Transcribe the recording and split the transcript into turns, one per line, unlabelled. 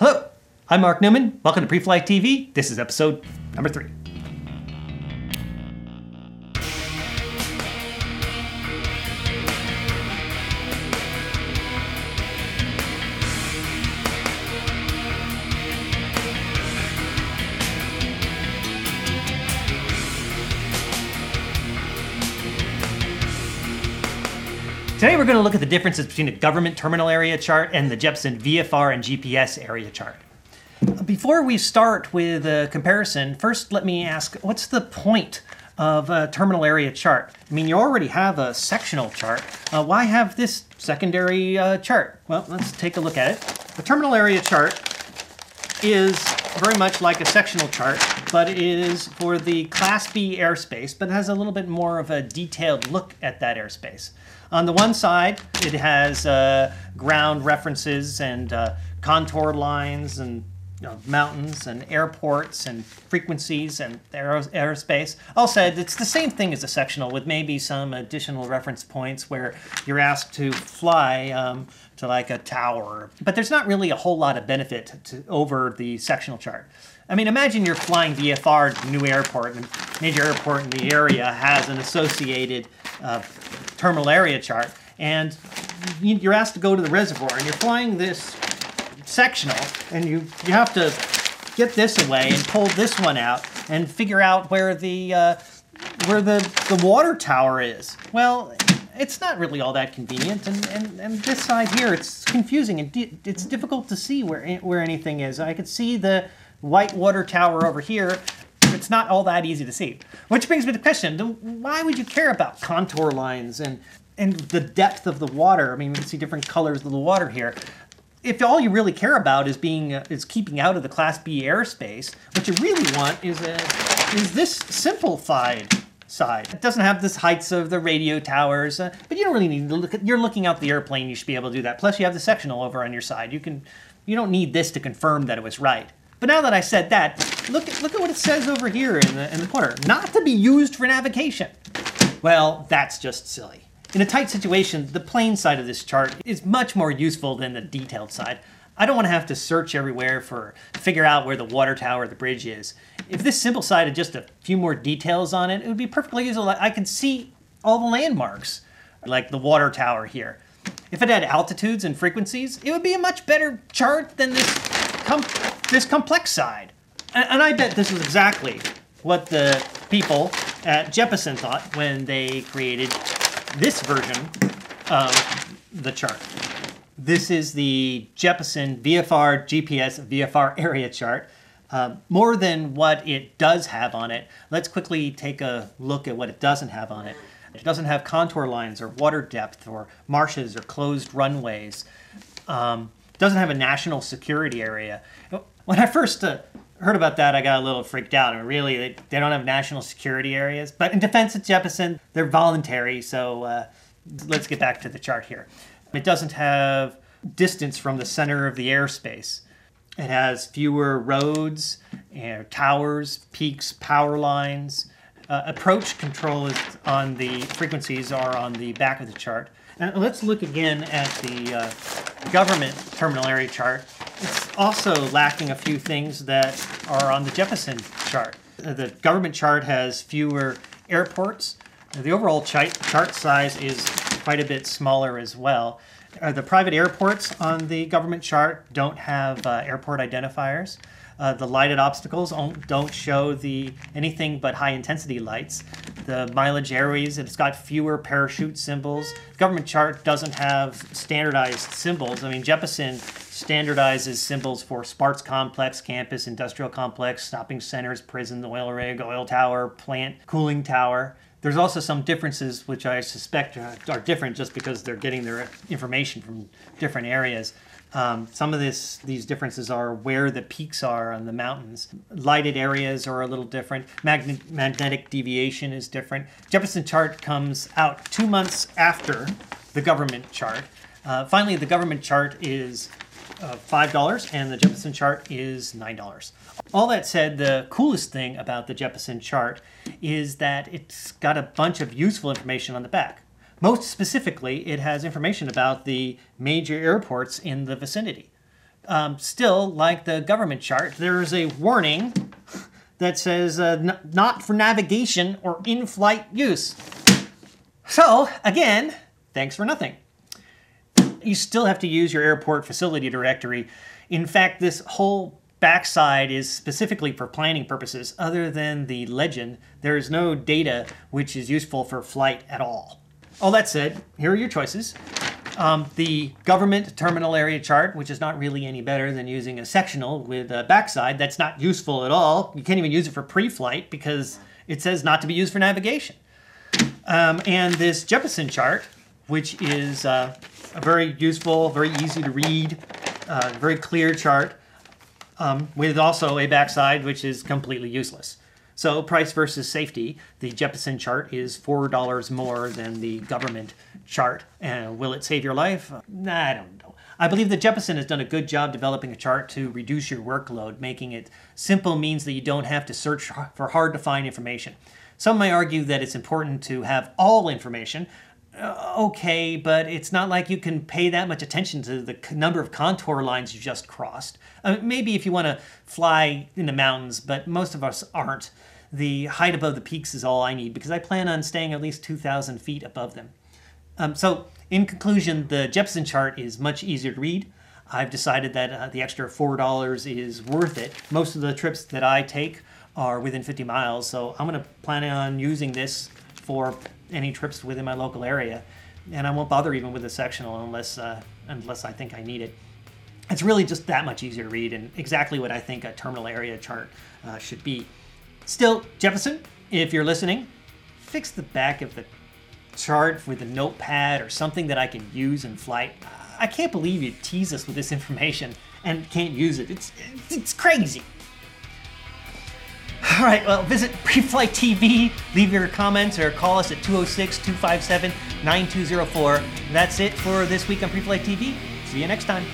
Hello, I'm Mark Newman. Welcome to Preflight TV. This is episode number three. Today we're going to look at the differences between a government terminal area chart and the Jeppesen VFR and GPS area chart. Before we start with a comparison, first let me ask what's the point of a terminal area chart? I mean, you already have a sectional chart. Uh, why have this secondary uh, chart? Well, let's take a look at it. The terminal area chart is very much like a sectional chart, but it is for the Class B airspace, but it has a little bit more of a detailed look at that airspace. On the one side, it has uh, ground references and uh, contour lines and you know, mountains and airports and frequencies and aer- airspace. All said, it's the same thing as a sectional with maybe some additional reference points where you're asked to fly um, to like a tower. But there's not really a whole lot of benefit to, over the sectional chart. I mean, imagine you're flying VFR new airport, and major airport in the area has an associated uh, terminal area chart, and you're asked to go to the reservoir, and you're flying this sectional, and you you have to get this away and pull this one out and figure out where the uh, where the the water tower is. Well, it's not really all that convenient, and, and, and this side here, it's confusing and di- it's difficult to see where where anything is. I could see the white water tower over here. It's not all that easy to see. Which brings me to the question: Why would you care about contour lines and and the depth of the water? I mean, you can see different colors of the water here if all you really care about is being uh, is keeping out of the Class B airspace, what you really want is a is this simplified side. It doesn't have the heights of the radio towers, uh, but you don't really need to look at. You're looking out the airplane. You should be able to do that. Plus, you have the sectional over on your side. You can you don't need this to confirm that it was right. But now that I said that, look at look at what it says over here in the in the corner. Not to be used for navigation. Well, that's just silly. In a tight situation, the plain side of this chart is much more useful than the detailed side. I don't want to have to search everywhere for figure out where the water tower the bridge is. If this simple side had just a few more details on it, it would be perfectly useful. I could see all the landmarks, like the water tower here. If it had altitudes and frequencies, it would be a much better chart than this com- this complex side. And, and I bet this is exactly what the people at Jeppesen thought when they created this version of the chart. This is the Jeppesen VFR GPS VFR area chart. Uh, more than what it does have on it, let's quickly take a look at what it doesn't have on it. It doesn't have contour lines or water depth or marshes or closed runways. Um, doesn't have a national security area. When I first uh, heard about that, I got a little freaked out. And really, they, they don't have national security areas. But in defense of Jeppesen, they're voluntary. So uh, let's get back to the chart here. It doesn't have distance from the center of the airspace. It has fewer roads, and towers, peaks, power lines. Uh, approach control is on the frequencies are on the back of the chart. And let's look again at the uh, government terminal area chart. It's also lacking a few things that are on the Jeppesen chart. The government chart has fewer airports. The overall chart size is quite a bit smaller as well. Uh, the private airports on the government chart don't have uh, airport identifiers. Uh, the lighted obstacles don't show the anything but high intensity lights. The mileage areas, it's got fewer parachute symbols. Government chart doesn't have standardized symbols. I mean, Jeppesen standardizes symbols for Sparks Complex, campus, industrial complex, stopping centers, prison, oil rig, oil tower, plant, cooling tower. There's also some differences which I suspect are different just because they're getting their information from different areas. Um, some of this, these differences are where the peaks are on the mountains. Lighted areas are a little different. Magne- magnetic deviation is different. Jeppesen chart comes out two months after the government chart. Uh, finally, the government chart is uh, $5 and the Jeppesen chart is $9. All that said, the coolest thing about the Jeppesen chart is that it's got a bunch of useful information on the back. Most specifically, it has information about the major airports in the vicinity. um, still, like the government chart, there is a warning that says uh, not for navigation or in flight use. So, again, thanks for nothing. You still have to use your airport facility directory. In fact, this whole backside is specifically for planning purposes. Other than the legend, there is no data which is useful for flight at all. All that said, here are your choices. Um, the government terminal area chart, which is not really any better than using a sectional with a backside, that's not useful at all. You can't even use it for pre flight because it says not to be used for navigation. Um, and this Jeppesen chart, which is uh, a very useful, very easy to read, uh, very clear chart, um, with also a backside which is completely useless. So price versus safety, the Jeppesen chart is four dollars more than the government chart. Will it save your life? Nah, I don't know. I believe that Jeppesen has done a good job developing a chart to reduce your workload, making it simple means that you don't have to search for hard to find information. Some may argue that it's important to have all information. Uh, okay, but it's not like you can pay that much attention to the number of contour lines you just crossed. Uh, maybe if you want to fly in the mountains, but most of us aren't. The height above the peaks is all I need because I plan on staying at least 2,000 feet above them. Um, so, in conclusion, the Jeppesen chart is much easier to read. I've decided that uh, the extra $4 is worth it. Most of the trips that I take are within 50 miles, so I'm going to plan on using this for any trips within my local area. And I won't bother even with the sectional unless, uh, unless I think I need it. It's really just that much easier to read and exactly what I think a terminal area chart uh, should be. Still, Jeppesen, if you're listening, fix the back of the chart with a notepad or something that I can use in flight. I can't believe you tease us with this information and can't use it. It's it's crazy. All right, well, visit Preflight TV, leave your comments, or call us at 206 257 9204. That's it for this week on Preflight TV. See you next time.